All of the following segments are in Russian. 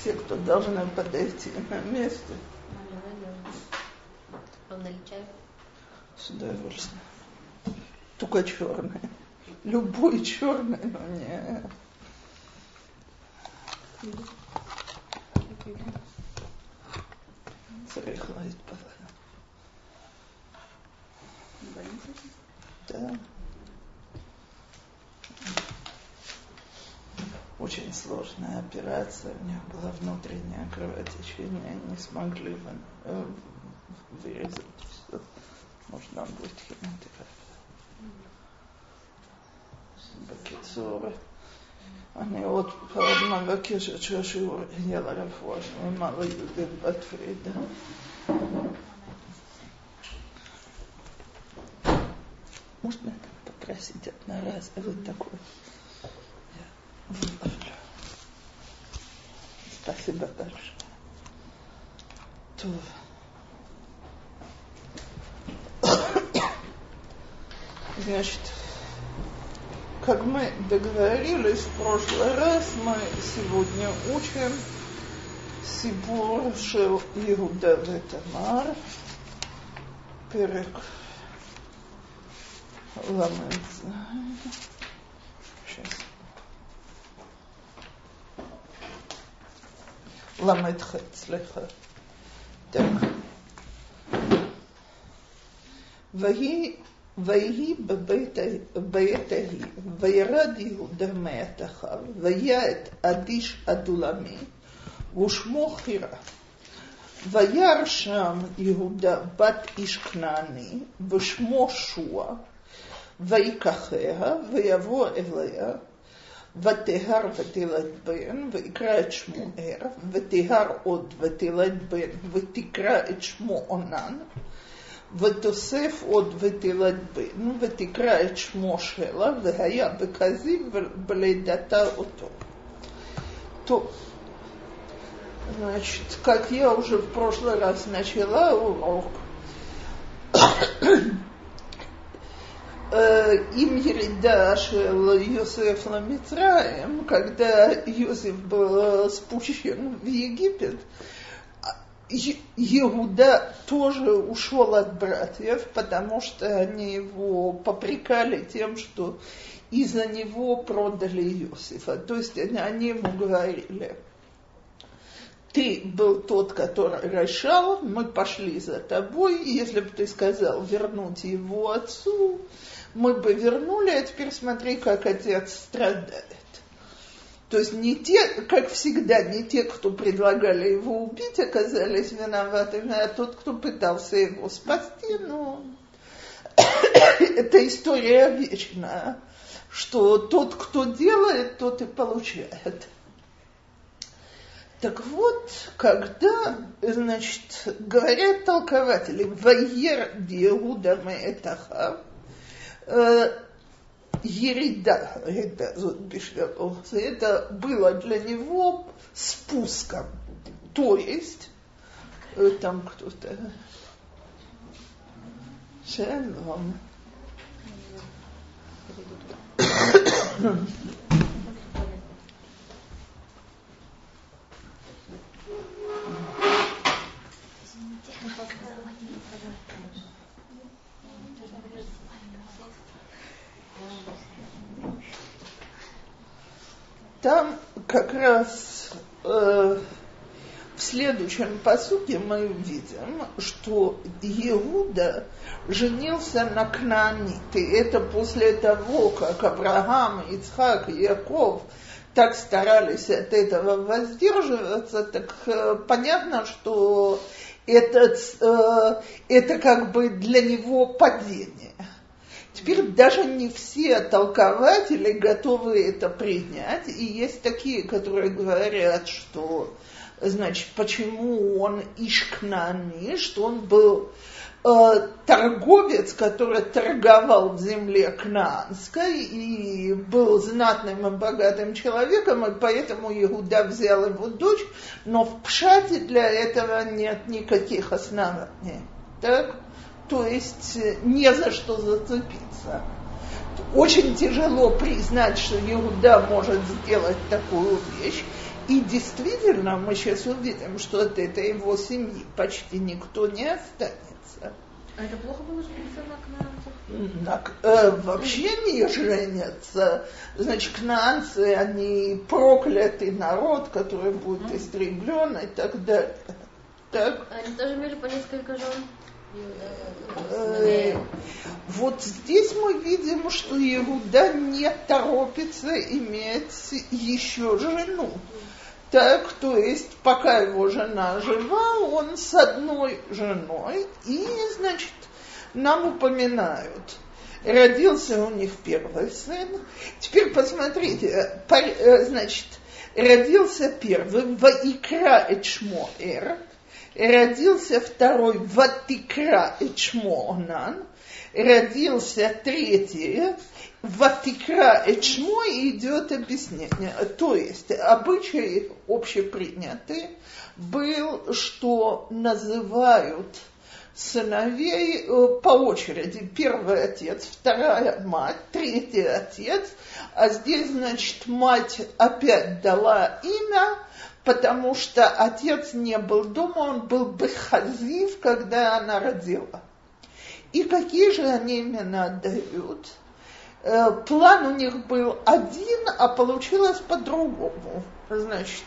все, кто должны подойти на место. С удовольствием. Только черное. Любой черный, но не... Царих лает Да Очень сложная операция. У нее было внутреннее кровотечение. Не смогли вы, э, вырезать все. Нужно будет химиотерапия. בקיצור, אני עוד פעם מבקשת שהשיעור יהיה לרפואה שלמה ליהודית בת פרידה. Можно это попросить одноразовый такой? Спасибо большое. То. Значит, как мы договорились в прошлый раз, мы сегодня учим Сибур Шел Иуда Ветамар, Перек Ламет. ל"ח, סליחה. ויהי, בבית, ההיא, וירד יהודה מאת אחיו, את אדיש אדולמי, ושמו חירה. וירא שם יהודה בת איש כנעני, ושמו שועה, ויקחיה, ויבוא אליה, ותהר ותלד בן, ויקרא את שמו ער, ותהר עוד ותלד בן, ותקרא את שמו עונן, ותוסף עוד ותלד בן, ותקרא את שמו שלה, והיה בכזיב בלידתה אותו. То, значит, как я уже в прошлый раз начала урок, им Ерида шел Йосеф Ламитраем, когда Йосеф был спущен в Египет, Иуда тоже ушел от братьев, потому что они его попрекали тем, что из-за него продали Иосифа. То есть они ему говорили, ты был тот, который решал, мы пошли за тобой, если бы ты сказал вернуть его отцу, мы бы вернули, а теперь смотри, как отец страдает. То есть не те, как всегда, не те, кто предлагали его убить, оказались виноватыми, а тот, кто пытался его спасти, ну, это история вечная, что тот, кто делает, тот и получает. Так вот, когда, значит, говорят толкователи, «Вайер Диуда Меэтахав», э, Ерида, это, это было для него спуском. То есть, э, там кто-то... Шалом. Там как раз э, в следующем посуде мы видим, что Иуда женился на Кнаните. Это после того, как Авраам, Ицхак и Яков так старались от этого воздерживаться, так э, понятно, что этот, э, это как бы для него падение. Теперь даже не все толкователи готовы это принять, и есть такие, которые говорят, что, значит, почему он Ишкнани, что он был э, торговец, который торговал в земле Кнаанской и был знатным и богатым человеком, и поэтому Иуда взял его дочь, но в Пшате для этого нет никаких оснований. Так? То есть э, не за что зацепиться. Очень тяжело признать, что Иуда может сделать такую вещь. И действительно, мы сейчас увидим, что от этой его семьи почти никто не останется. А это плохо было жениться на кнаанцах? э, вообще не женятся. Значит, кнаанцы, они проклятый народ, который будет истреблен и так далее. Так. Они тоже имели по несколько жен? Э, вот здесь мы видим, что Иуда не торопится иметь еще жену. Так, то есть, пока его жена жива, он с одной женой, и, значит, нам упоминают, родился у них первый сын. Теперь посмотрите, э, значит, родился первый, Ваикра Эчмоэр, родился второй Ватикра Эчмоонан, родился третий Ватикра Эчмо идет объяснение. То есть обычай общепринятый был, что называют сыновей э, по очереди. Первый отец, вторая мать, третий отец. А здесь, значит, мать опять дала имя, потому что отец не был дома, он был бехазив, когда она родила. И какие же они имена отдают? Э, план у них был один, а получилось по-другому. Значит,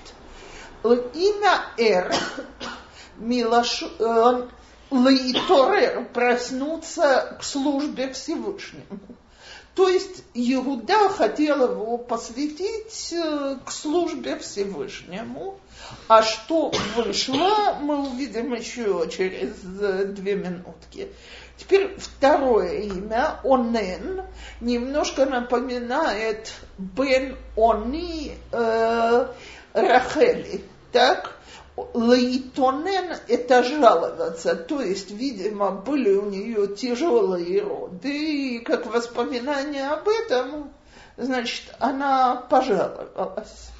имя Эр, Милаш, э, Лейторер, проснуться к службе Всевышнему. То есть Иуда хотел его посвятить э, к службе Всевышнему, а что вышло, мы увидим еще через две минутки. Теперь второе имя, Онен, немножко напоминает Бен Они э, Рахели. Так? Лаитонен – это жаловаться, то есть, видимо, были у нее тяжелые роды, и как воспоминание об этом, значит, она пожаловалась.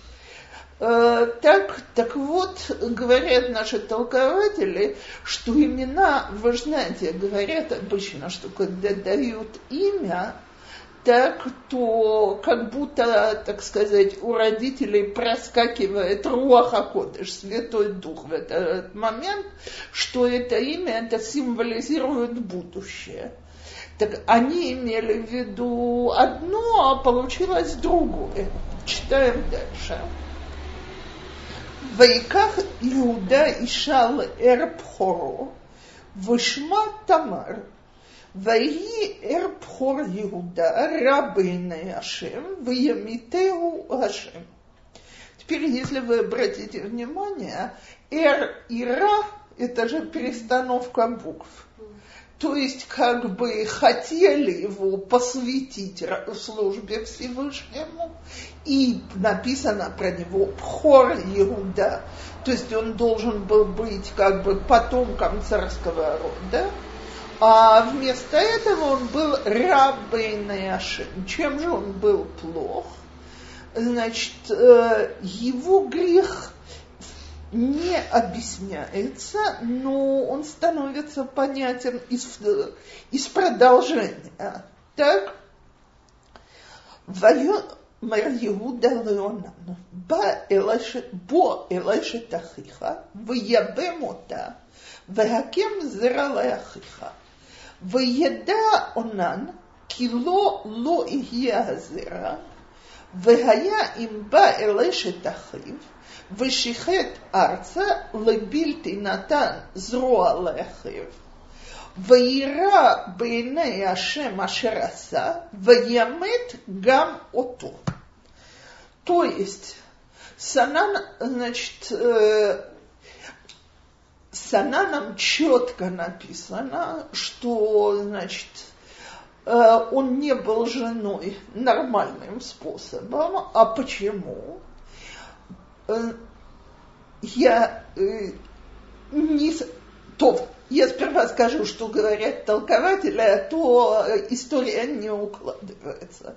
Э, так, так вот, говорят наши толкователи, что имена, вы знаете, говорят обычно, что когда дают имя, так, то как будто, так сказать, у родителей проскакивает Руаха Кодыш, Святой Дух в этот момент, что это имя, это символизирует будущее. Так они имели в виду одно, а получилось другое. Читаем дальше. Вайках Иуда Ишал Эрбхоро, Вышма Тамар, Вайи Эрбхор Иуда, рабыны Ашем, Ваямитеу Ашем. Теперь, если вы обратите внимание, Эр и Ра – это же перестановка букв. То есть, как бы хотели его посвятить службе Всевышнему, и написано про него Пхор Иуда, то есть он должен был быть как бы потомком царского рода, а вместо этого он был раббейнашем. Чем же он был плох? Значит, э, его грех не объясняется, но он становится понятен из, э, из продолжения. Так, Мэр Иуда Леонан, ба элэше, бо элэше тахиха, вьябем ота, вякем зралэ ахиха. וידע אונן, כי לא לא יהיה הזרע, והיה אם בא אל אשת אחיו, ושיחט ארצה לבלתי נתן זרוע לאחיו. וירא בעיני השם אשר עשה, וימת גם אותו. То есть, Санан, значит, э, Сананом четко написано, что, значит, э, он не был женой нормальным способом. А почему? Э, я э, не... То, я сперва скажу, что говорят толкователи, а то история не укладывается.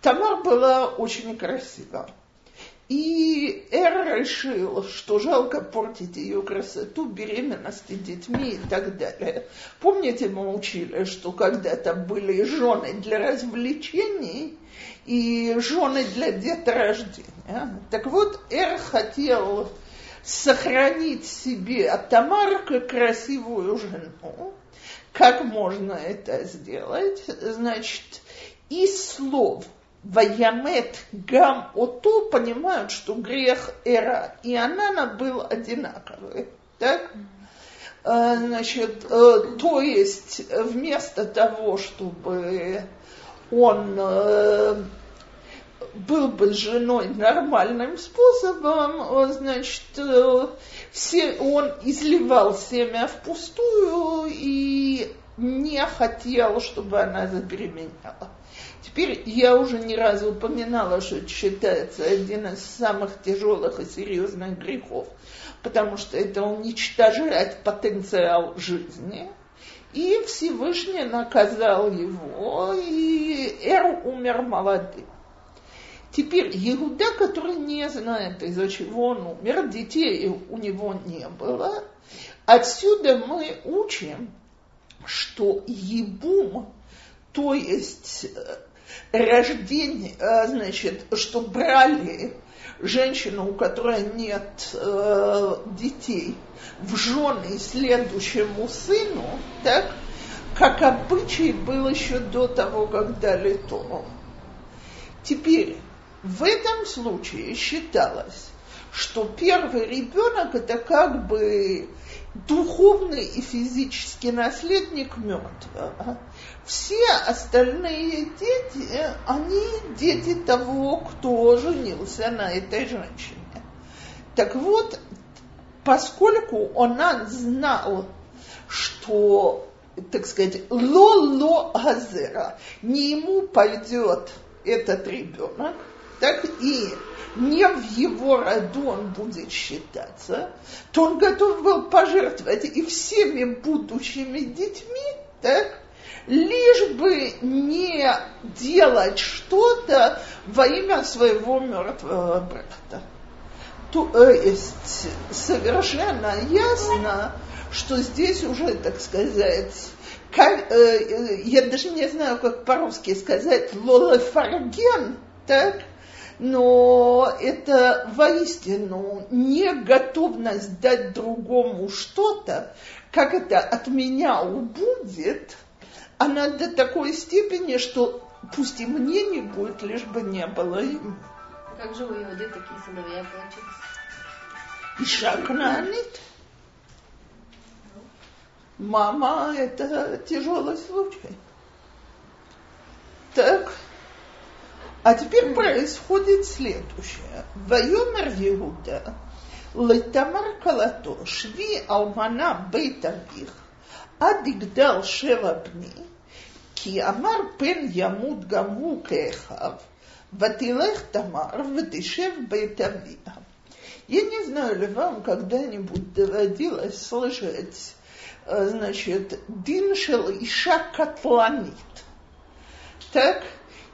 Тамар была очень красива. И Эр решил, что жалко портить ее красоту, беременности, детьми и так далее. Помните, мы учили, что когда-то были жены для развлечений и жены для деторождения. Так вот, Эр хотел сохранить себе от Тамар как красивую жену. Как можно это сделать? Значит, из слов – Ваямет гам ото понимают, что грех Эра и Анана был одинаковый. Так? А, значит, э, то есть вместо того, чтобы он э, был бы женой нормальным способом, значит, э, все, он изливал семя впустую и не хотел, чтобы она забеременела. Теперь я уже не раз упоминала, что это считается один из самых тяжелых и серьезных грехов, потому что это уничтожает потенциал жизни. И Всевышний наказал его, и Эр умер молодым. Теперь Иуда, который не знает, из-за чего он умер, детей у него не было. Отсюда мы учим, что Ебум, то есть э, рождение, э, значит, что брали женщину, у которой нет э, детей, в жены следующему сыну, так, как обычай был еще до того, как дали Тору. Теперь, в этом случае считалось, что первый ребенок это как бы духовный и физический наследник мертвого. Все остальные дети, они дети того, кто женился на этой женщине. Так вот, поскольку он знал, что, так сказать, ло-ло газера, не ему пойдет этот ребенок, так и не в его роду он будет считаться, то он готов был пожертвовать и всеми будущими детьми, так, лишь бы не делать что-то во имя своего мертвого брата. То есть совершенно ясно, что здесь уже, так сказать, как, э, я даже не знаю, как по-русски сказать, лолефарген, так, но это воистину не готовность дать другому что-то, как это от меня убудет – она до такой степени, что пусть и мне не будет, лишь бы не было им. Как же у Иуды такие сыновья получились? Иша Кнаанит. Мама, это тяжелый случай. Так. А теперь происходит следующее. Вайомер Иуда, Летамар Калато, Шви Алмана Бейтавих, עד יגדל שבע בני, כי אמר פן ימות גם הוא כאחיו, ותלך תמר ותשב בית אביה. Я не знаю ли вам когда-нибудь доводилось слышать, значит, дин шел Иша Катланит. Так,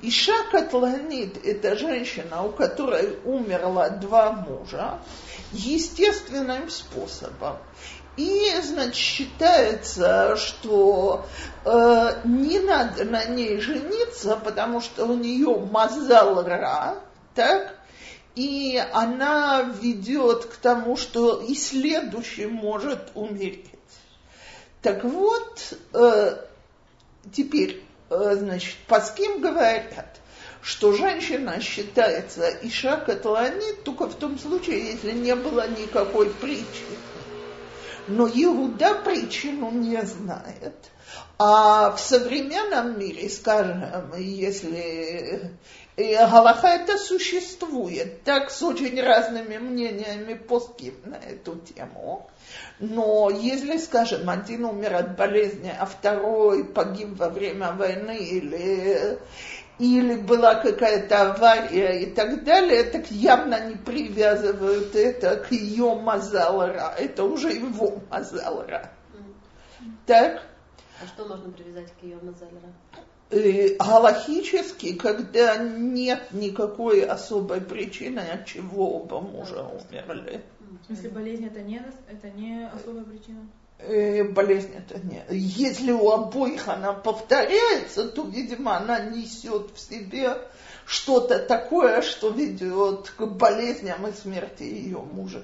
Иша Катланит – это женщина, у которой умерло два мужа, естественным способом. И, значит, считается, что э, не надо на ней жениться, потому что у нее мазал ра, так? И она ведет к тому, что и следующий может умереть. Так вот, э, теперь, значит, по с кем говорят, что женщина считается иша катланит только в том случае, если не было никакой причины но Иуда причину не знает. А в современном мире, скажем, если и Галаха это существует, так с очень разными мнениями постим на эту тему. Но если, скажем, один умер от болезни, а второй погиб во время войны или или была какая-то авария и так далее, так явно не привязывают это к ее мазалра. Это уже его мазалра. Так? А что можно привязать к ее мазалра? Э, галахически, когда нет никакой особой причины, от чего оба мужа умерли. В смысле, болезнь это не, это не особая причина? Э, болезнь это не. Если у обоих она повторяется, то, видимо, она несет в себе что-то такое, что ведет к болезням и смерти ее мужа.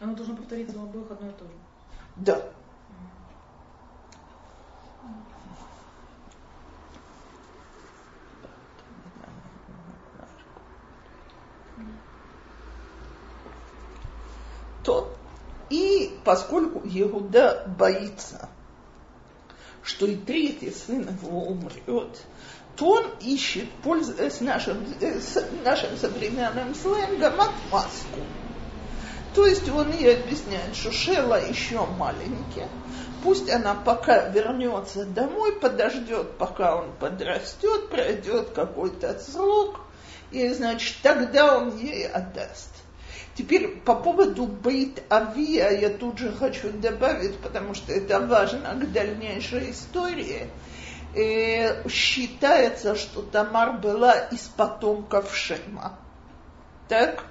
Оно должно повториться у обоих одно и то же. Да. То и поскольку Иуда боится, что и третий сын его умрет, то он ищет, пользуясь нашим, э, нашим современным сленгом, отмазку. То есть он ей объясняет, что Шела еще маленький, пусть она пока вернется домой, подождет, пока он подрастет, пройдет какой-то срок, и, значит, тогда он ей отдаст. Теперь по поводу Бейт Авия я тут же хочу добавить, потому что это важно к дальнейшей истории. Э, считается, что Тамар была из потомков Шема. Так?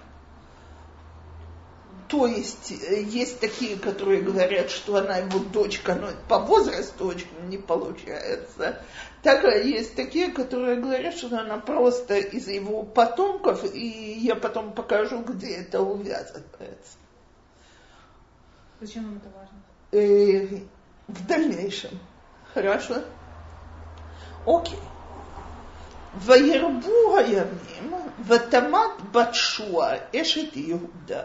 То есть э, есть такие, которые говорят, что она его дочка, но по возрасту очень не получается. Так есть такие, которые говорят, что она просто из его потомков, и я потом покажу, где это увязывается. Зачем вам это важно? Э, в дальнейшем. Хорошо? Окей. וירבו הימים, ותמת בת שועה, אשת יהודה,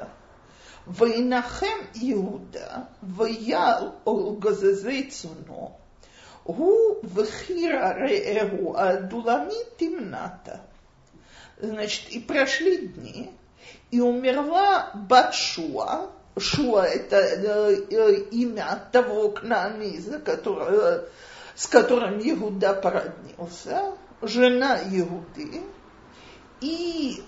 וינחם יהודה, ויעל על גזזי צונו, Гу вхира реэгу адулами темната. Значит, и прошли дни, и умерла Батшуа, Шуа – это э, э, имя того кнаниза, которого, с которым Иуда породнился, жена Иуды, и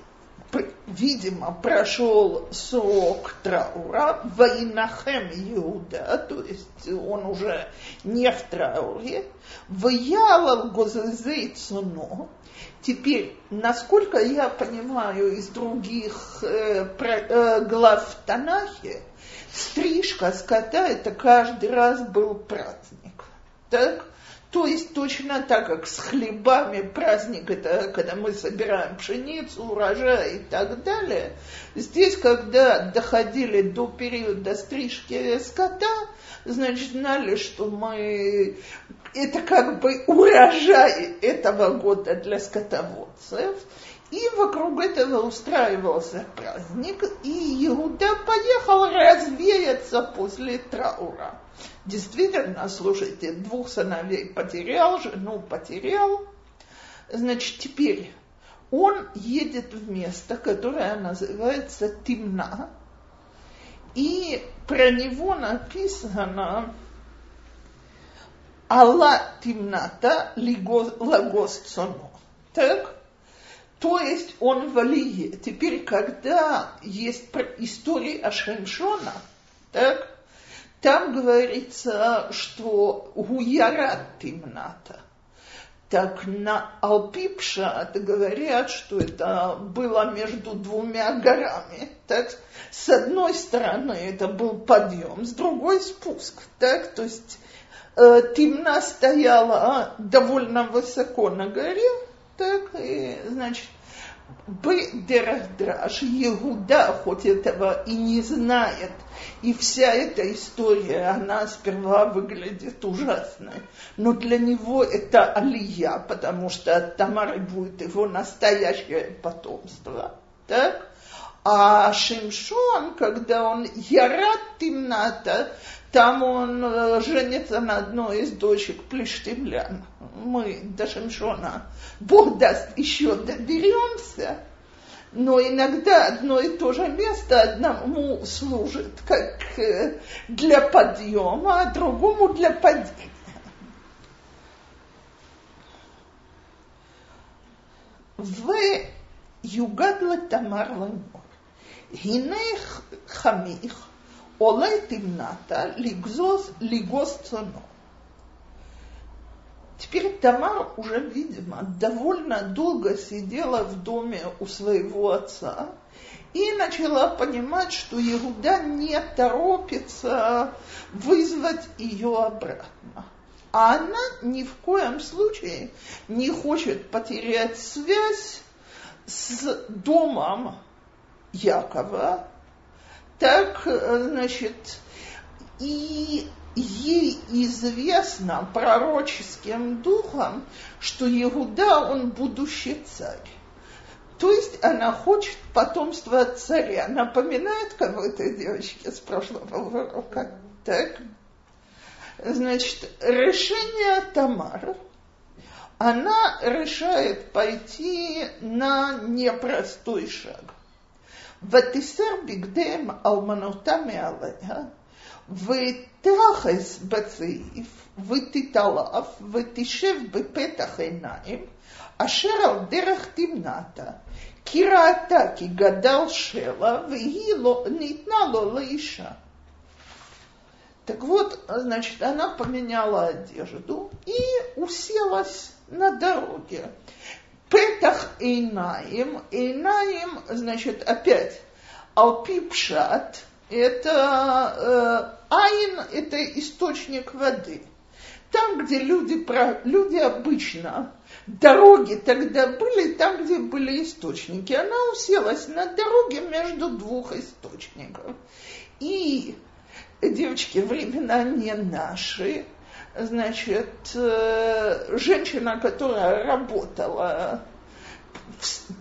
видимо, прошел срок траура, Ваинахем Иуда, то есть он уже не в трауре, Ваялал Гозезей Цуно, Теперь, насколько я понимаю из других э, про, э, глав в Танахе, стрижка скота это каждый раз был праздник. Так? То есть точно так, как с хлебами праздник, это когда мы собираем пшеницу, урожай и так далее, здесь, когда доходили до периода стрижки скота, значит, знали, что мы... Это как бы урожай этого года для скотоводцев. И вокруг этого устраивался праздник, и Иуда поехал развеяться после траура. Действительно, слушайте, двух сыновей потерял, жену потерял. Значит, теперь он едет в место, которое называется Тимна, и про него написано Алла Тимната Лагос Цоно. Так? То есть он в Алие. Теперь, когда есть история о Шемшона, так, там говорится, что гуярат тимната. Так на Алпипша говорят, что это было между двумя горами. Так, с одной стороны это был подъем, с другой спуск. Так, то есть э, Тимна стояла довольно высоко на горе, так, и, значит, Бедерахдраш, Иуда, хоть этого и не знает, и вся эта история, она сперва выглядит ужасной, но для него это алия, потому что от Тамары будет его настоящее потомство, так? А Шимшон, когда он ярат темната, там он э, женится на одной из дочек плештемлян. Мы до Шимшона, Бог даст, еще доберемся. Но иногда одно и то же место одному служит как э, для подъема, а другому для падения. В югадла тамар ланор. Гинех хамих, оле темната, лигзос, лигос цоно. Теперь Тамар уже, видимо, довольно долго сидела в доме у своего отца и начала понимать, что Иуда не торопится вызвать ее обратно. А она ни в коем случае не хочет потерять связь с домом Якова. Так, значит, и ей известно пророческим духом, что Иуда, он будущий царь. То есть она хочет потомство от царя. Напоминает кого-то девочке с прошлого урока. Так? Значит, решение Тамар, она решает пойти на непростой шаг. ותסר בגדיהם אלמנותה מעליה, ותחס בצעיף, ותתעלף, ותשב בפתח עיניים, אשר על דרך תמנתה, כי ראתה כי גדל שלה, והיא לא, ניתנה לו לאישה. Так вот, значит, она поменяла одежду и уселась на дороге. Петах Эйнаим. Эйнаим, значит, опять Алпипшат, это э, Айн, это источник воды. Там, где люди, люди обычно, дороги тогда были, там, где были источники. Она уселась на дороге между двух источников. И, девочки, времена не наши, значит, э, женщина, которая работала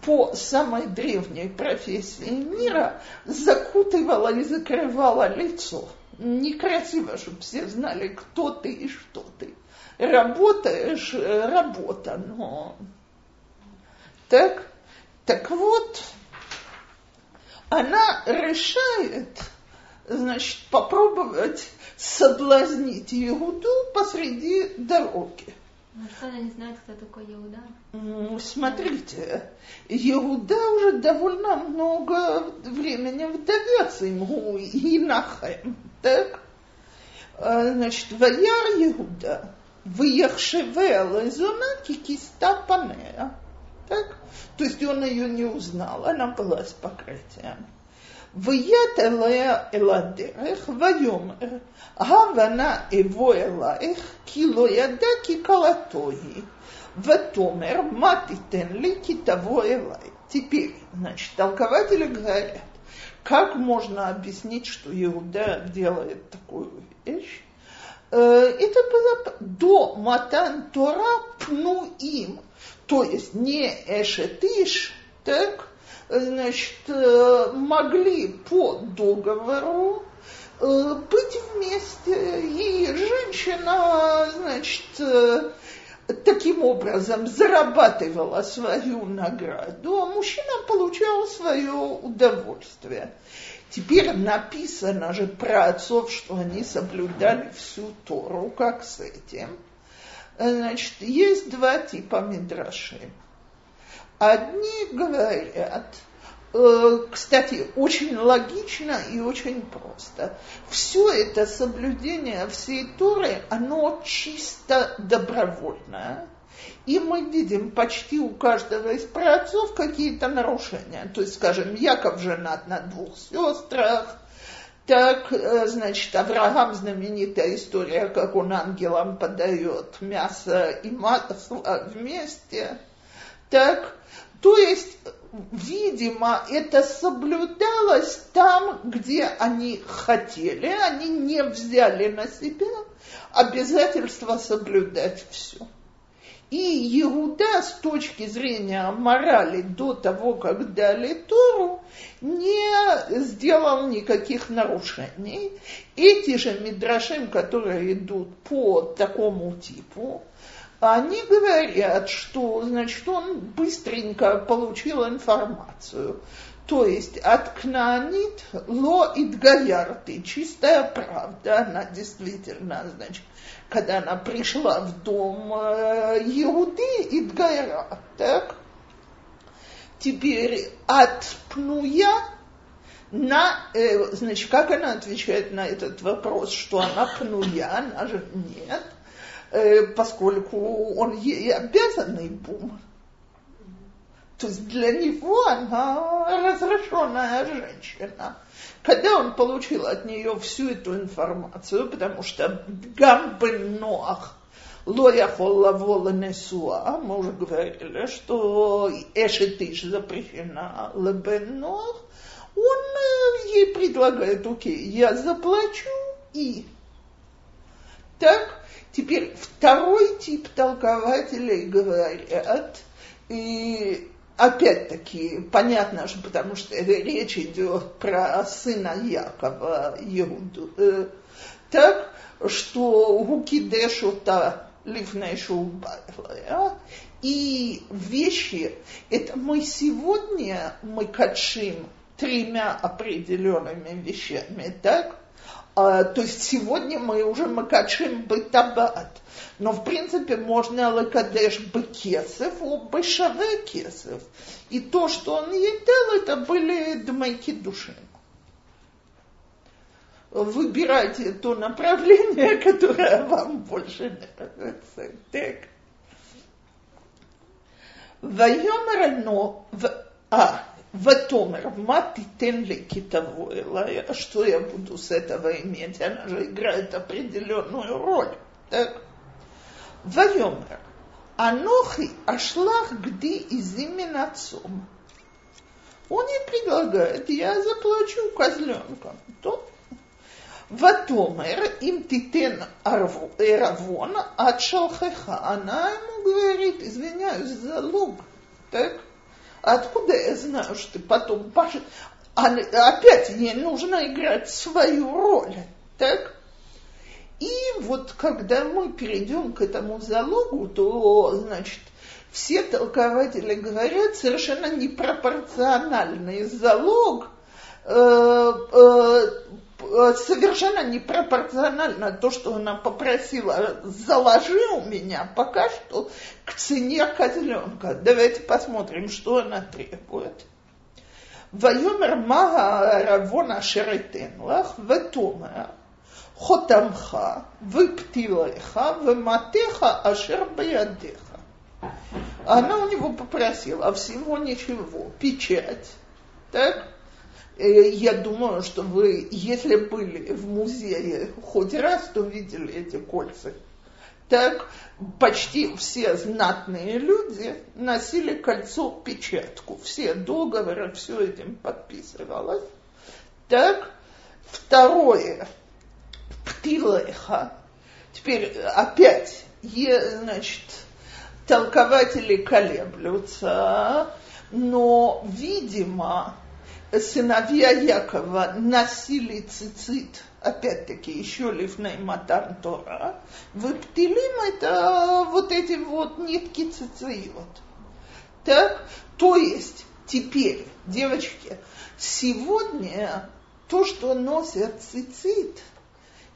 по самой древней профессии мира, закутывала и закрывала лицо. Некрасиво, чтобы все знали, кто ты и что ты. Работаешь, э, работа, но... Так, так вот, она решает, значит, попробовать соблазнить Иуду посреди дороги. Может, она не знает, кто такой Иуда? Смотрите, Иуда уже довольно много времени вдовец ему и Нахем, так? А, значит, Ваяр Иуда, Выехшеве Лезуна Кикиста Панея. Так? То есть он ее не узнал, она была с покрытием. ויית אליה אל הדרך, ויאמר, הבנה אבוא אלייך, כי לא ידע כי כלתו היא. ותאמר, מה תיתן לי, כי тavo элай. Теперь, значит, толкователи говорят, как можно объяснить, что Иуда делает такую вещь? Это было до Матан Тора пну им, то есть не эшетиш, так, значит, э, могли по договору э, быть вместе. И женщина, значит, э, таким образом зарабатывала свою награду, а мужчина получал свое удовольствие. Теперь написано же про отцов, что они соблюдали всю Тору, как с этим. Значит, есть два типа мидрашей. Одни говорят, э, кстати, очень логично и очень просто. Все это соблюдение всей Торы, оно чисто добровольное. И мы видим почти у каждого из праотцов какие-то нарушения. То есть, скажем, Яков женат на двух сестрах, так, э, значит, Авраам знаменитая история, как он ангелам подает мясо и масло вместе. Так, то есть, видимо, это соблюдалось там, где они хотели, они не взяли на себя обязательство соблюдать все. И Иуда с точки зрения морали до того, как дали Тору, не сделал никаких нарушений. Эти же мидрашим, которые идут по такому типу, они говорят, что, значит, он быстренько получил информацию. То есть от Кнаанит ло идгаярты, чистая правда, она действительно, значит, когда она пришла в дом э, Иуды, идгайра, так? Теперь от Пнуя на, э, значит, как она отвечает на этот вопрос, что она Пнуя, она же нет – поскольку он ей обязанный был. То есть для него она разрешенная женщина. Когда он получил от нее всю эту информацию, потому что Гамбен Ноах Ло яхол лаво несуа, мы уже говорили, что эшетиш запрещена лебен он э, ей предлагает, окей, я заплачу и... Так, теперь второй тип толкователей говорят, и опять-таки, понятно же, потому что речь идет про сына Якова Иуду, э, так, что Гукидешу-то ливнейшу и вещи, это мы сегодня, мы качим тремя определенными вещами, так? А, то есть сегодня мы уже макачим бытабат. Но в принципе можно лакадеш бекесов, у бешаве кесов. И то, что он едал, это были дмайки души. Выбирайте то направление, которое вам больше нравится. Так. Вайомер но а, Ватомер, мати тенли китавойла, что я буду с этого иметь? Она же играет определенную роль. Так? Вайомер, анохи ашлах гди изимен отцом. Он ей предлагает, я заплачу козленком. То Ватомер им титен эравон от шалхеха. Она ему говорит, извиняюсь, залог. Так? Откуда я знаю, что ты потом пашешь? А, опять ей нужно играть свою роль. Так? И вот когда мы перейдем к этому залогу, то, значит, все толкователи говорят совершенно непропорциональный залог э, Э, совершенно непропорционально то, что она попросила, заложи у меня пока что к цене козленка. Давайте посмотрим, что она требует. ויאמר מה הערבון אשר אתן לך, ותאמר חותמך ופתילך ומטך אשר בידיך. Она у него попросила всего ничего, печать, так, Э, Я думаю, что вы, если были в музее хоть раз, то видели эти кольца. Так почти все знатные люди носили кольцо-печатку. Все договоры, все этим подписывалось. Так, второе, птилеха. Теперь опять, значит, толкователи колеблются, но, видимо, сыновья Якова носили цицит, опять-таки, еще лифней матан Тора, выптилим это вот эти вот нитки цициот. Так, то есть, теперь, девочки, сегодня то, что носят цицит,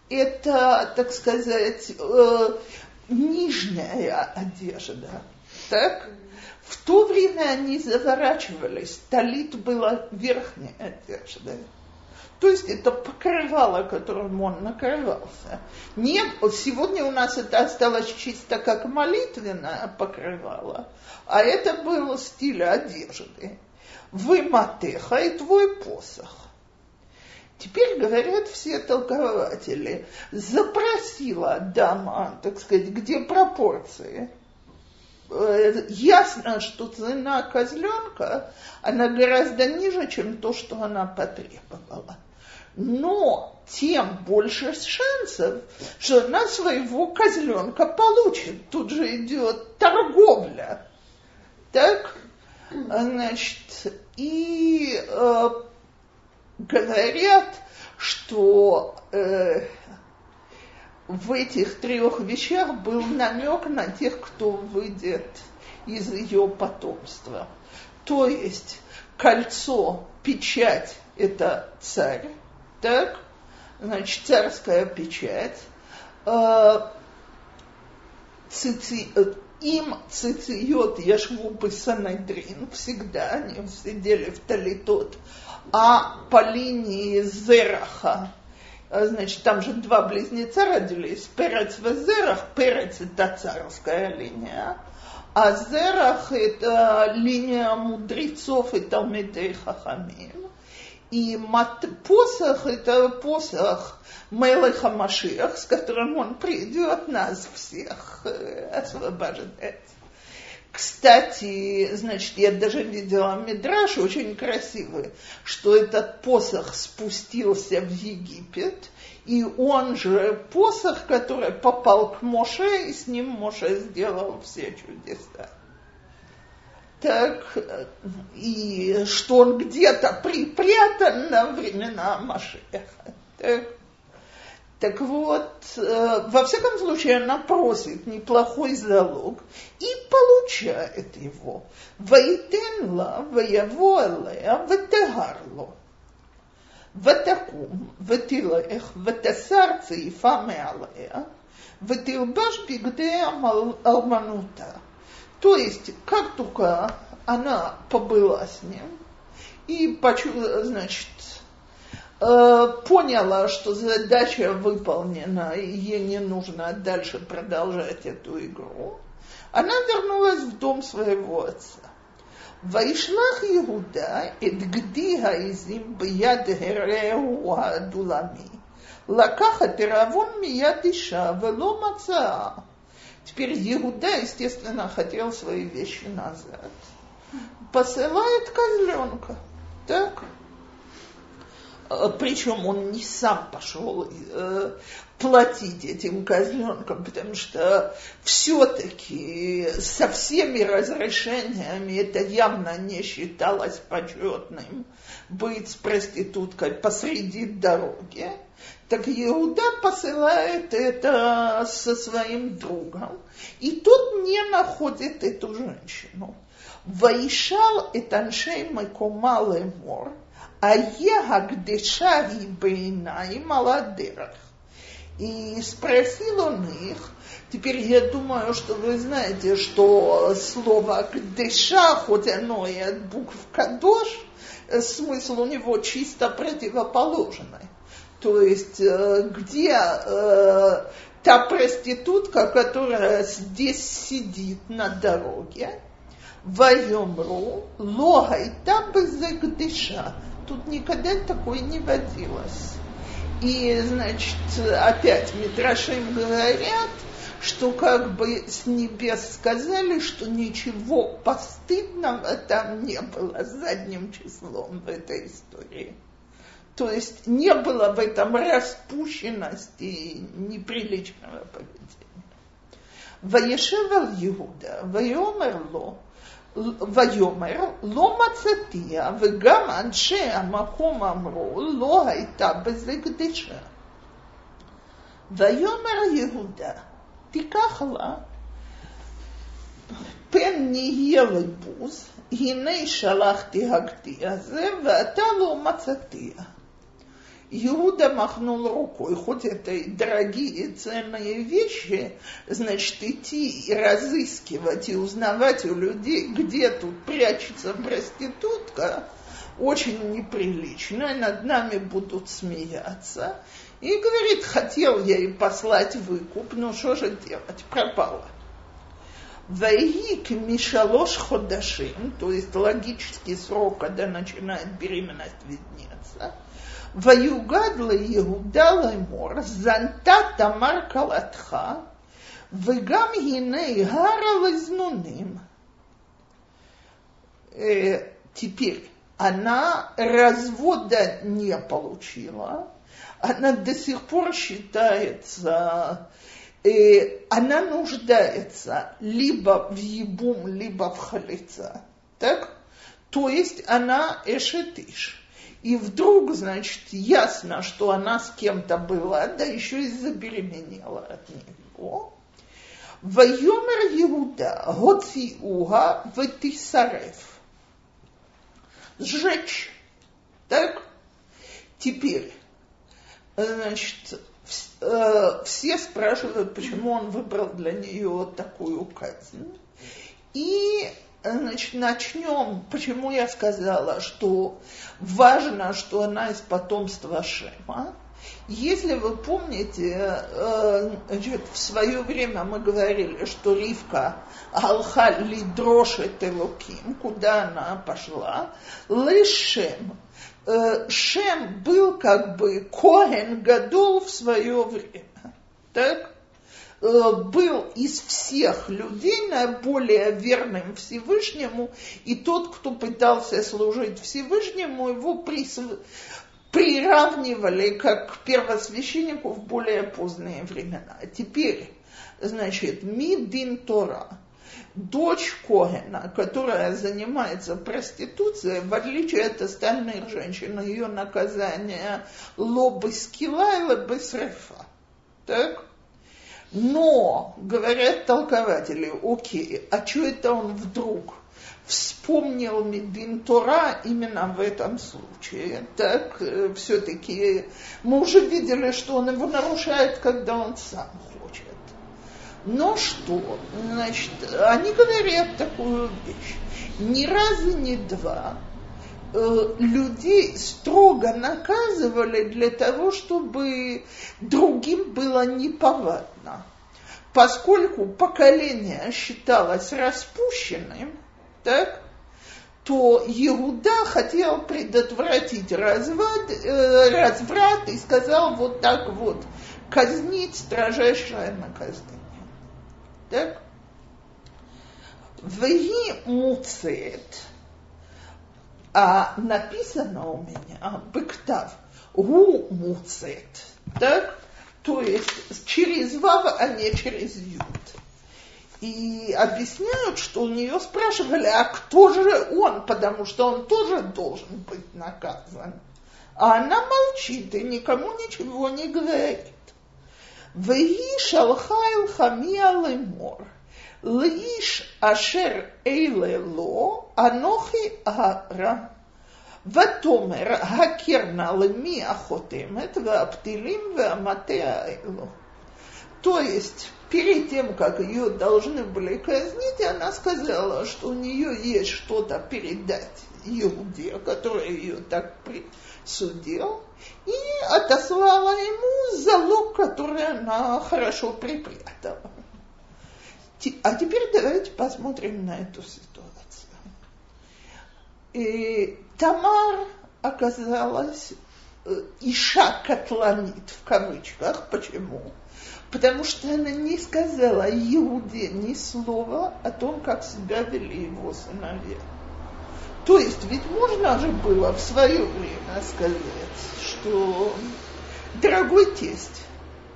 это, так сказать, э, нижняя одежда. Так? В то время они заворачивались, талит была верхняя одежда. То есть это покрывало, которым он накрывался. Нет, сегодня у нас это осталось чисто как молитвенное покрывало, а это было стиль одежды. Вы матеха и твой посох. Теперь говорят все толкователи, запросила дама, так сказать, где пропорции – ясно, что цена козленка, она гораздо ниже, чем то, что она потребовала. Но тем больше шансов, что она своего козленка получит. Тут же идет торговля. Так, значит, и э, говорят, что э, в этих трех вещах был намек на тех, кто выйдет из ее потомства. То есть кольцо, печать – это царь, так? Значит, царская печать. Э, цици, им цициот яшву бы санадрин, всегда они сидели в талитот, а по линии Зераха А, значит, там же два близнеца родились, Перец в Зерах, Перец это царская линия, а Зерах это линия мудрецов и Талмидей Хахамим. И мат, посох это посох Мелеха Машиах, с которым он придет нас всех э, освобождать. Кстати, значит, я даже видела Мидраш очень красивый, что этот посох спустился в Египет, и он же посох, который попал к Моше, и с ним Моше сделал все чудеса. Так, и что он где-то припрятан на времена Машеха. Так, так вот, э, во всяком случае, она просит неплохой залог и получает его. Ваитенла, ваявуалея, ватегарло. ותקום, ותלך, ותסר צעיפה מעליה, ותלבש בגדי אלמנותה. То есть, как только она побыла с ним и, значит, Э, поняла, что задача выполнена, и ей не нужно дальше продолжать эту игру, она вернулась в дом своего отца. וישלח יהודה את גדי העזים ביד הרעהו האדולמי, לקחת ערבון מיד אישה ולא מצאה. Теперь Иуда, естественно, хотел свои вещи назад. Посылает козленка. Так? Э, причем он не сам пошел э, платить этим козленкам, потому что все-таки со всеми разрешениями это явно не считалось почетным быть с проституткой посреди дороги. Так Иуда посылает это со своим другом, и тот не находит эту женщину. Ваишал этаншей макома лемор – Ая Гагдеша и Бейнаим Аладерах. И спросил он их, теперь я думаю, что вы знаете, что слово «кдеша», хоть оно и от букв «кадош», смысл у него чисто противоположный. То есть, э, где э, та проститутка, которая здесь сидит на дороге, Вайомру, логайта безэгдыша, Тут никогда такое не водилось. И, значит, опять Митрашим говорят, что как бы с небес сказали, что ничего постыдного там не было задним числом в этой истории. То есть не было в этом распущенности и неприличного поведения. Ваешевал Иуда, ваемерло, ויאמר לא מצאתיה וגם אנשי המקום אמרו לא הייתה בזה קדשה. ויאמר יהודה תיקח לה פן נהיה לבוז הנה שלחתי הגדי הזה ואתה לא מצאתיה. Иуда махнул рукой, хоть это и дорогие ценные вещи, значит, идти и разыскивать и узнавать у людей, где тут прячется проститутка, очень неприлично, и над нами будут смеяться. И говорит, хотел я и послать выкуп, но что же делать, пропало. Ваик Мишалош Ходашим, то есть логический срок, когда начинает беременность виднеться, ויוגד ליהודה לאמור, זנתה תמר כלתך, וגם הנה הרה לזנונים. Теперь, она развода не получила, она до сих пор считается, э, она нуждается либо в ебум, либо в халица. Так? То есть она эшетиш. И вдруг, значит, ясно, что она с кем-то была, да еще и забеременела от него. Вайомер Иуда, Гоциуга, Ветисарев. Сжечь. Так? Теперь, значит, э, все спрашивают, почему он выбрал для нее такую казнь. И Значит, начнем, почему я сказала, что важно, что она из потомства Шема. Если вы помните, э, значит, в свое время мы говорили, что Ривка Алха Лидрошет Элоким, куда она пошла, Лешем. Э, Шем был как бы Коэн Гадол в свое время. Так? Э, был из всех людей наиболее верным Всевышнему, и тот, кто пытался служить Всевышнему, его приравнивали как первосвященнику в более поздние времена. Теперь, значит, Мидин Тора, дочь Когена, которая занимается проституцией, в отличие от остальных женщин, ее наказание лобы скилла и лобы срефа. Так? Но, говорят толкователи, окей, а что это он вдруг вспомнил Медин Тора именно в этом случае. Так э, все-таки мы уже видели, что он его нарушает, когда он сам хочет. Но что? Значит, они говорят такую вещь. Ни разу, ни два людей строго наказывали для того, чтобы другим было неповадно. Поскольку поколение считалось распущенным, так, то Иуда хотел предотвратить разврат, э, разврат и сказал вот так вот, казнить строжайшее наказание. Так? Веги муцет, а написано у меня быктав, гу муцет, так? То есть через вав, а не через ют и объясняют, что у нее спрашивали, а кто же он, потому что он тоже должен быть наказан. А она молчит и никому ничего не говорит. Веи шалхайл хамия лемор. Лиш ашер эйле ло анохи ара. ותאמר הכרנה למי החותמת והפתילים והמטה האלו. То есть перед тем, как ее должны были казнить, она сказала, что у нее есть что-то передать Иуде, который ее так присудил, и отослала ему залог, который она хорошо припрятала. А теперь давайте посмотрим на эту ситуацию. И Тамар оказалась э, Иша Котланит в кавычках. Почему? потому что она не сказала Иуде ни слова о том, как себя вели его сыновья. То есть ведь можно же было в свое время сказать, что дорогой тесть,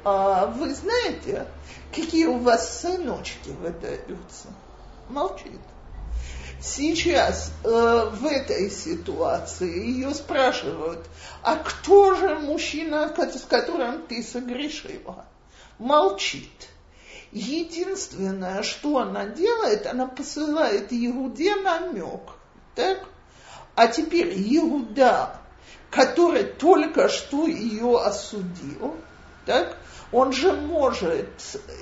а вы знаете, какие у вас сыночки выдаются? Молчит. Сейчас э, в этой ситуации ее спрашивают, а кто же мужчина, с которым ты согрешила? молчит. Единственное, что она делает, она посылает Иуде намек. Так? А теперь Иуда, который только что ее осудил, так, он же может,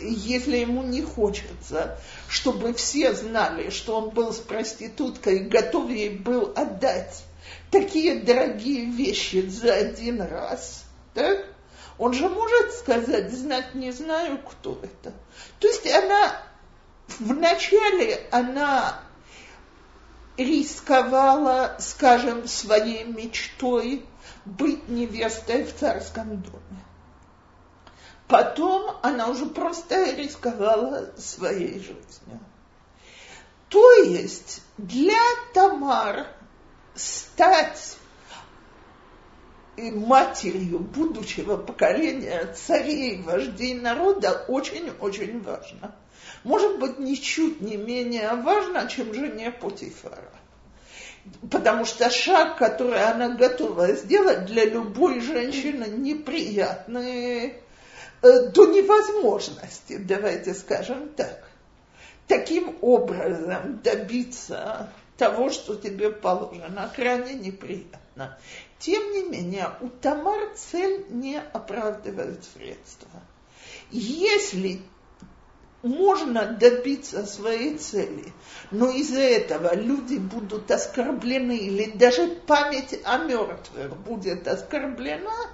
если ему не хочется, чтобы все знали, что он был с проституткой и готов ей был отдать такие дорогие вещи за один раз, так, он же может сказать, знать не знаю, кто это. То есть она, вначале она рисковала, скажем, своей мечтой быть невестой в царском доме. Потом она уже просто рисковала своей жизнью. То есть для Тамар стать матерью будущего поколения царей, вождей народа очень-очень важно. Может быть, ничуть не менее важно, чем жене Путифара. Потому что шаг, который она готова сделать, для любой женщины неприятный до невозможности, давайте скажем так. Таким образом добиться того, что тебе положено, крайне неприятно. Тем не менее, у Тамар цель не оправдывает средства. Если можно добиться своей цели, но из-за этого люди будут оскорблены, или даже память о мертвых будет оскорблена,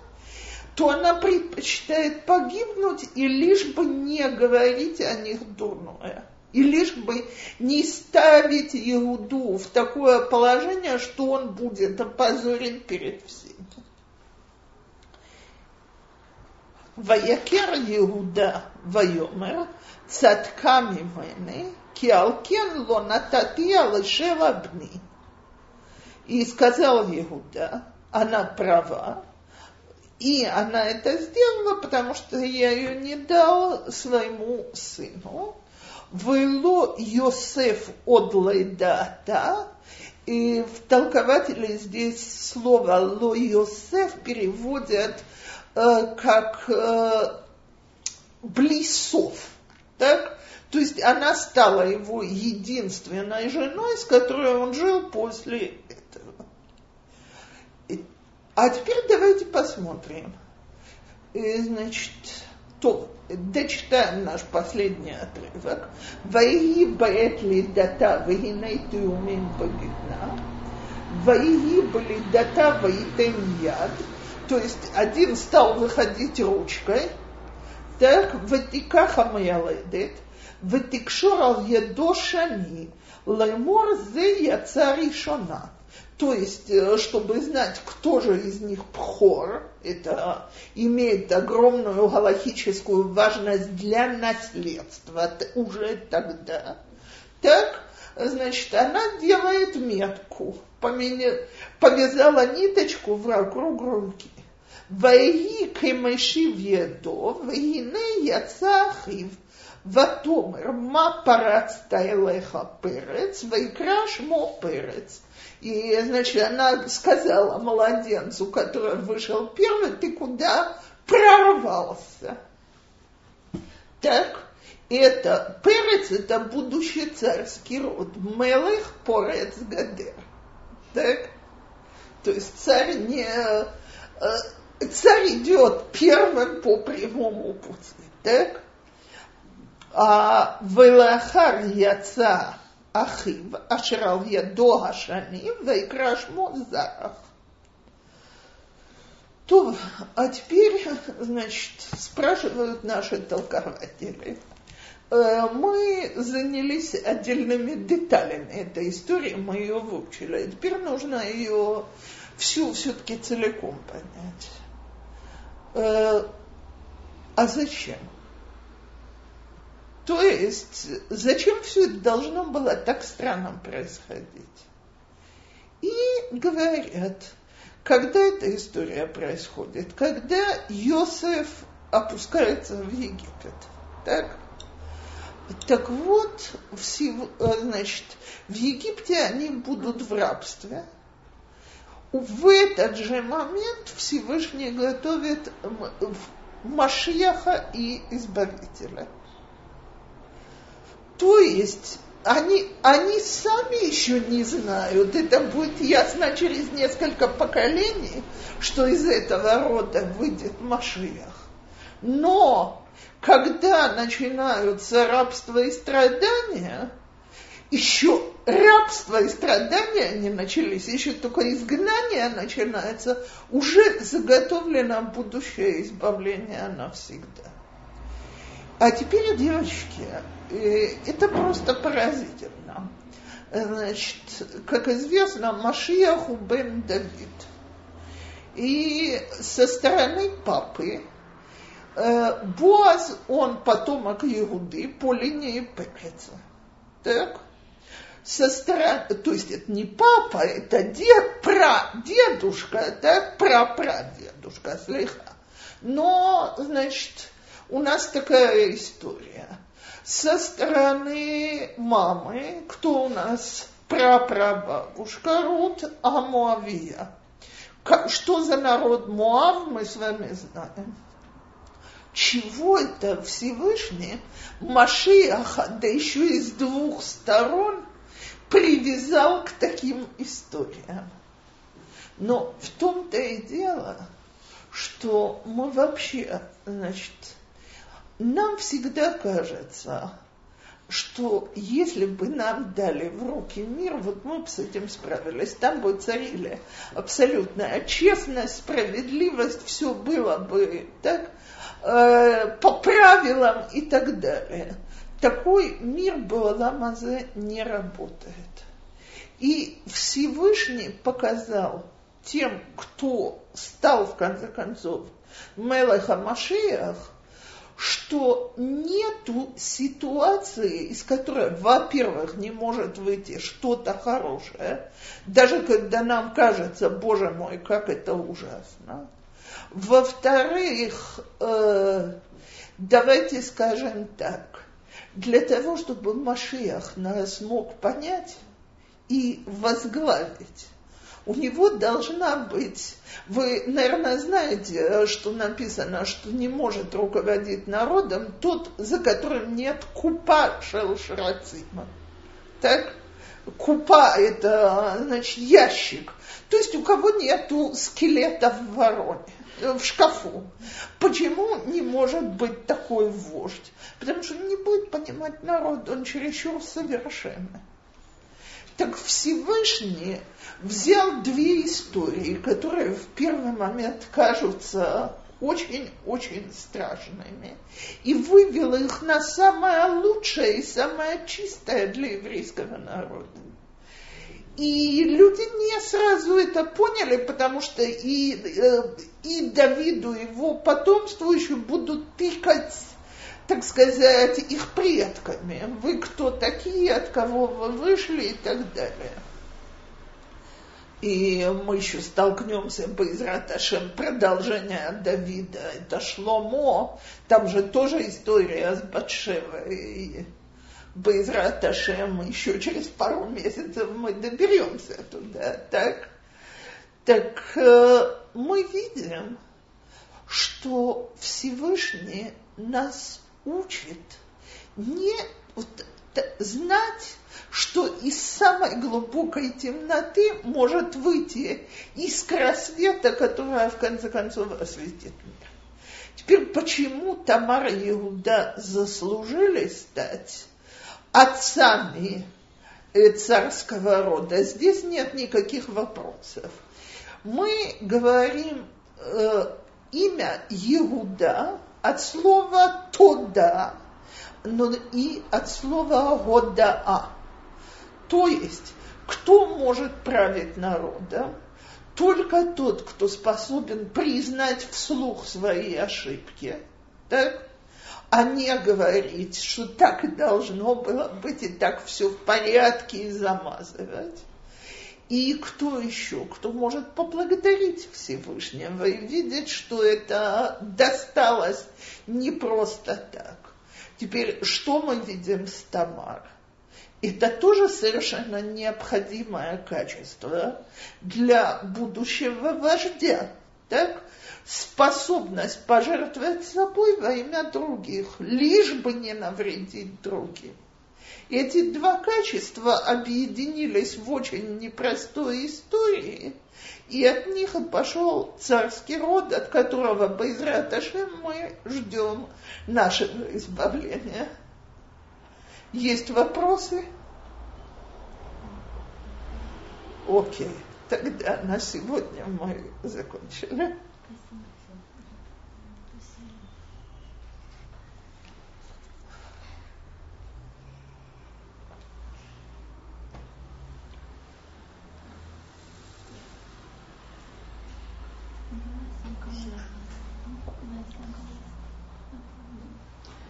то она предпочитает погибнуть и лишь бы не говорить о них дурное. И лишь бы не ставить Иуду в такое положение, что он будет опозорен перед всеми. ויקר יהודה ויאמר צדקה ממני כי על כן לא נתתי לשבע בני. И сказал Иуда, она права, и она это сделала, потому что я ее не дал своему сыну. Вело Йосеф от лайдата, и в толкователе здесь слово ло Йосеф переводят э, как э, блисов. Так? То есть она стала его единственной женой, с которой он жил после. А теперь давайте посмотрим. И, значит, то, дочитаем наш последний отрывок. Ваиги баэт ли дата вагиней туюмин багитна. Ваиги были дата ваитем яд. То есть один стал выходить ручкой. Так, ватикаха моя ледет. Ватикшор ал едо шани. Лаймор зе яца. То есть, э, чтобы знать, кто же из них пхор, это имеет огромную галахическую важность для наследства уже тогда. Так, значит, она делает метку, повязала ниточку вокруг руки. Ваи кемеши ведо, ваине яца ахив, ватомер ма парацта элеха перец, вайкраш мо перец – и, значит, она сказала младенцу, который вышел первый, ты куда прорвался? Так, это Перец, это будущий царский род. Мелых Порец Гадер. Так? То есть царь не... Э, царь идет первым по прямому пути. Так? А Велахар яца אחיו אשר על ידו השנים ויקרא שמו זרח. То, а теперь, значит, спрашивают наши толкователи. Мы занялись отдельными деталями этой истории, мы ее выучили. Теперь нужно ее всю все-таки целиком понять. А зачем? То есть, зачем все это должно было так странно происходить? И говорят, когда эта история происходит, когда Йосеф опускается в Египет, так? Так вот, значит, в Египте они будут в рабстве. В этот же момент Всевышний готовит Машьяха и Избавителя – то есть они, они сами еще не знают, это будет ясно через несколько поколений, что из этого рода выйдет Машиях. Но когда начинаются рабство и страдания, еще рабство и страдания не начались, еще только изгнание начинается, уже заготовлено будущее избавление навсегда. А теперь, девочки, э, это просто поразительно. Значит, как известно, Машиаху бен Давид. И со стороны папы э, Боаз, он потомок Иуды по линии Переца. Так? Со стороны, то есть это не папа, это дед, прадедушка, так, прапрадедушка, слегка. Но, значит, у нас такая история. Со стороны мамы, кто у нас прапрабабушка Рут Амуавия. Что за народ Муав, мы с вами знаем. Чего это Всевышний Машиаха, да еще и с двух сторон, привязал к таким историям? Но в том-то и дело, что мы вообще, значит, нам всегда кажется, что если бы нам дали в руки мир, вот мы бы с этим справились. Там бы царили абсолютная честность, справедливость, все было бы так, э, по правилам и так далее. Такой мир Баламазе не работает. И Всевышний показал тем, кто стал в конце концов Мелеха Машиях, что нету ситуации, из которой, во-первых, не может выйти что-то хорошее, даже когда нам кажется, боже мой, как это ужасно. Во-вторых, э, давайте скажем так, для того, чтобы Машиах нас мог понять и возглавить, у него должна быть, вы, наверное, знаете, что написано, что не может руководить народом тот, за которым нет купа шелшрацима. Так? Купа – это, значит, ящик. То есть у кого нету скелета в вороне, в шкафу. Почему не может быть такой вождь? Потому что он не будет понимать народ, он чересчур совершенный. Так Всевышний взял две истории, которые в первый момент кажутся очень-очень страшными, и вывел их на самое лучшее и самое чистое для еврейского народа. И люди не сразу это поняли, потому что и, э, и Давиду, и его потомству еще будут тыкать так сказать, их предками. Вы кто такие, от кого вы вышли и так далее. И мы еще столкнемся по Израташем продолжение Давида. Это Шломо. Там же тоже история с Батшевой. И Байзраташем еще через пару месяцев мы доберемся туда. Так, так э, мы видим, что Всевышний нас учит не вот, знать, что из самой глубокой темноты может выйти искра света, которая в конце концов осветит мир. Теперь почему Тамара и Иуда заслужили стать отцами царского рода? Здесь нет никаких вопросов. Мы говорим э, имя Иуда от слова «тода», но и от слова «годаа». То есть, кто может править народом? Только тот, кто способен признать вслух свои ошибки, так? а не говорить, что так должно было быть, и так все в порядке, и замазывать. И кто еще? Кто может поблагодарить Всевышнего и видеть, что это досталось не просто так. Теперь, что мы видим с Тамар? Это тоже совершенно необходимое качество для будущего вождя. Так? Способность пожертвовать собой во имя других, лишь бы не навредить другим. Эти два качества объединились в очень непростой истории, и от них пошел царский род, от которого Байзрат мы ждем нашего избавления. Есть вопросы? Окей, тогда на сегодня мы закончили.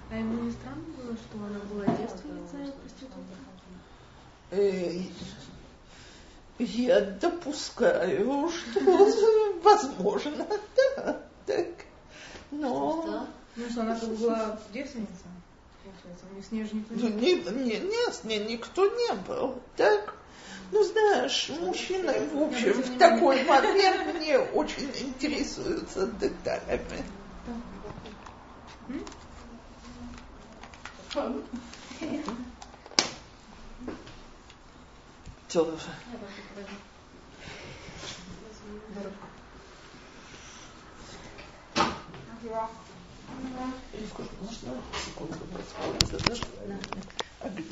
А ему не странно было, что она была девственница проститутка? Я допускаю, что возможно, да, так. Но... Ну, что она как была девственница, с ней же никто не был. Не, не, не, с ней никто не был, так. Ну, знаешь, мужчины, в общем, в такой момент мне очень интересуются деталями. Можно секунду? А где?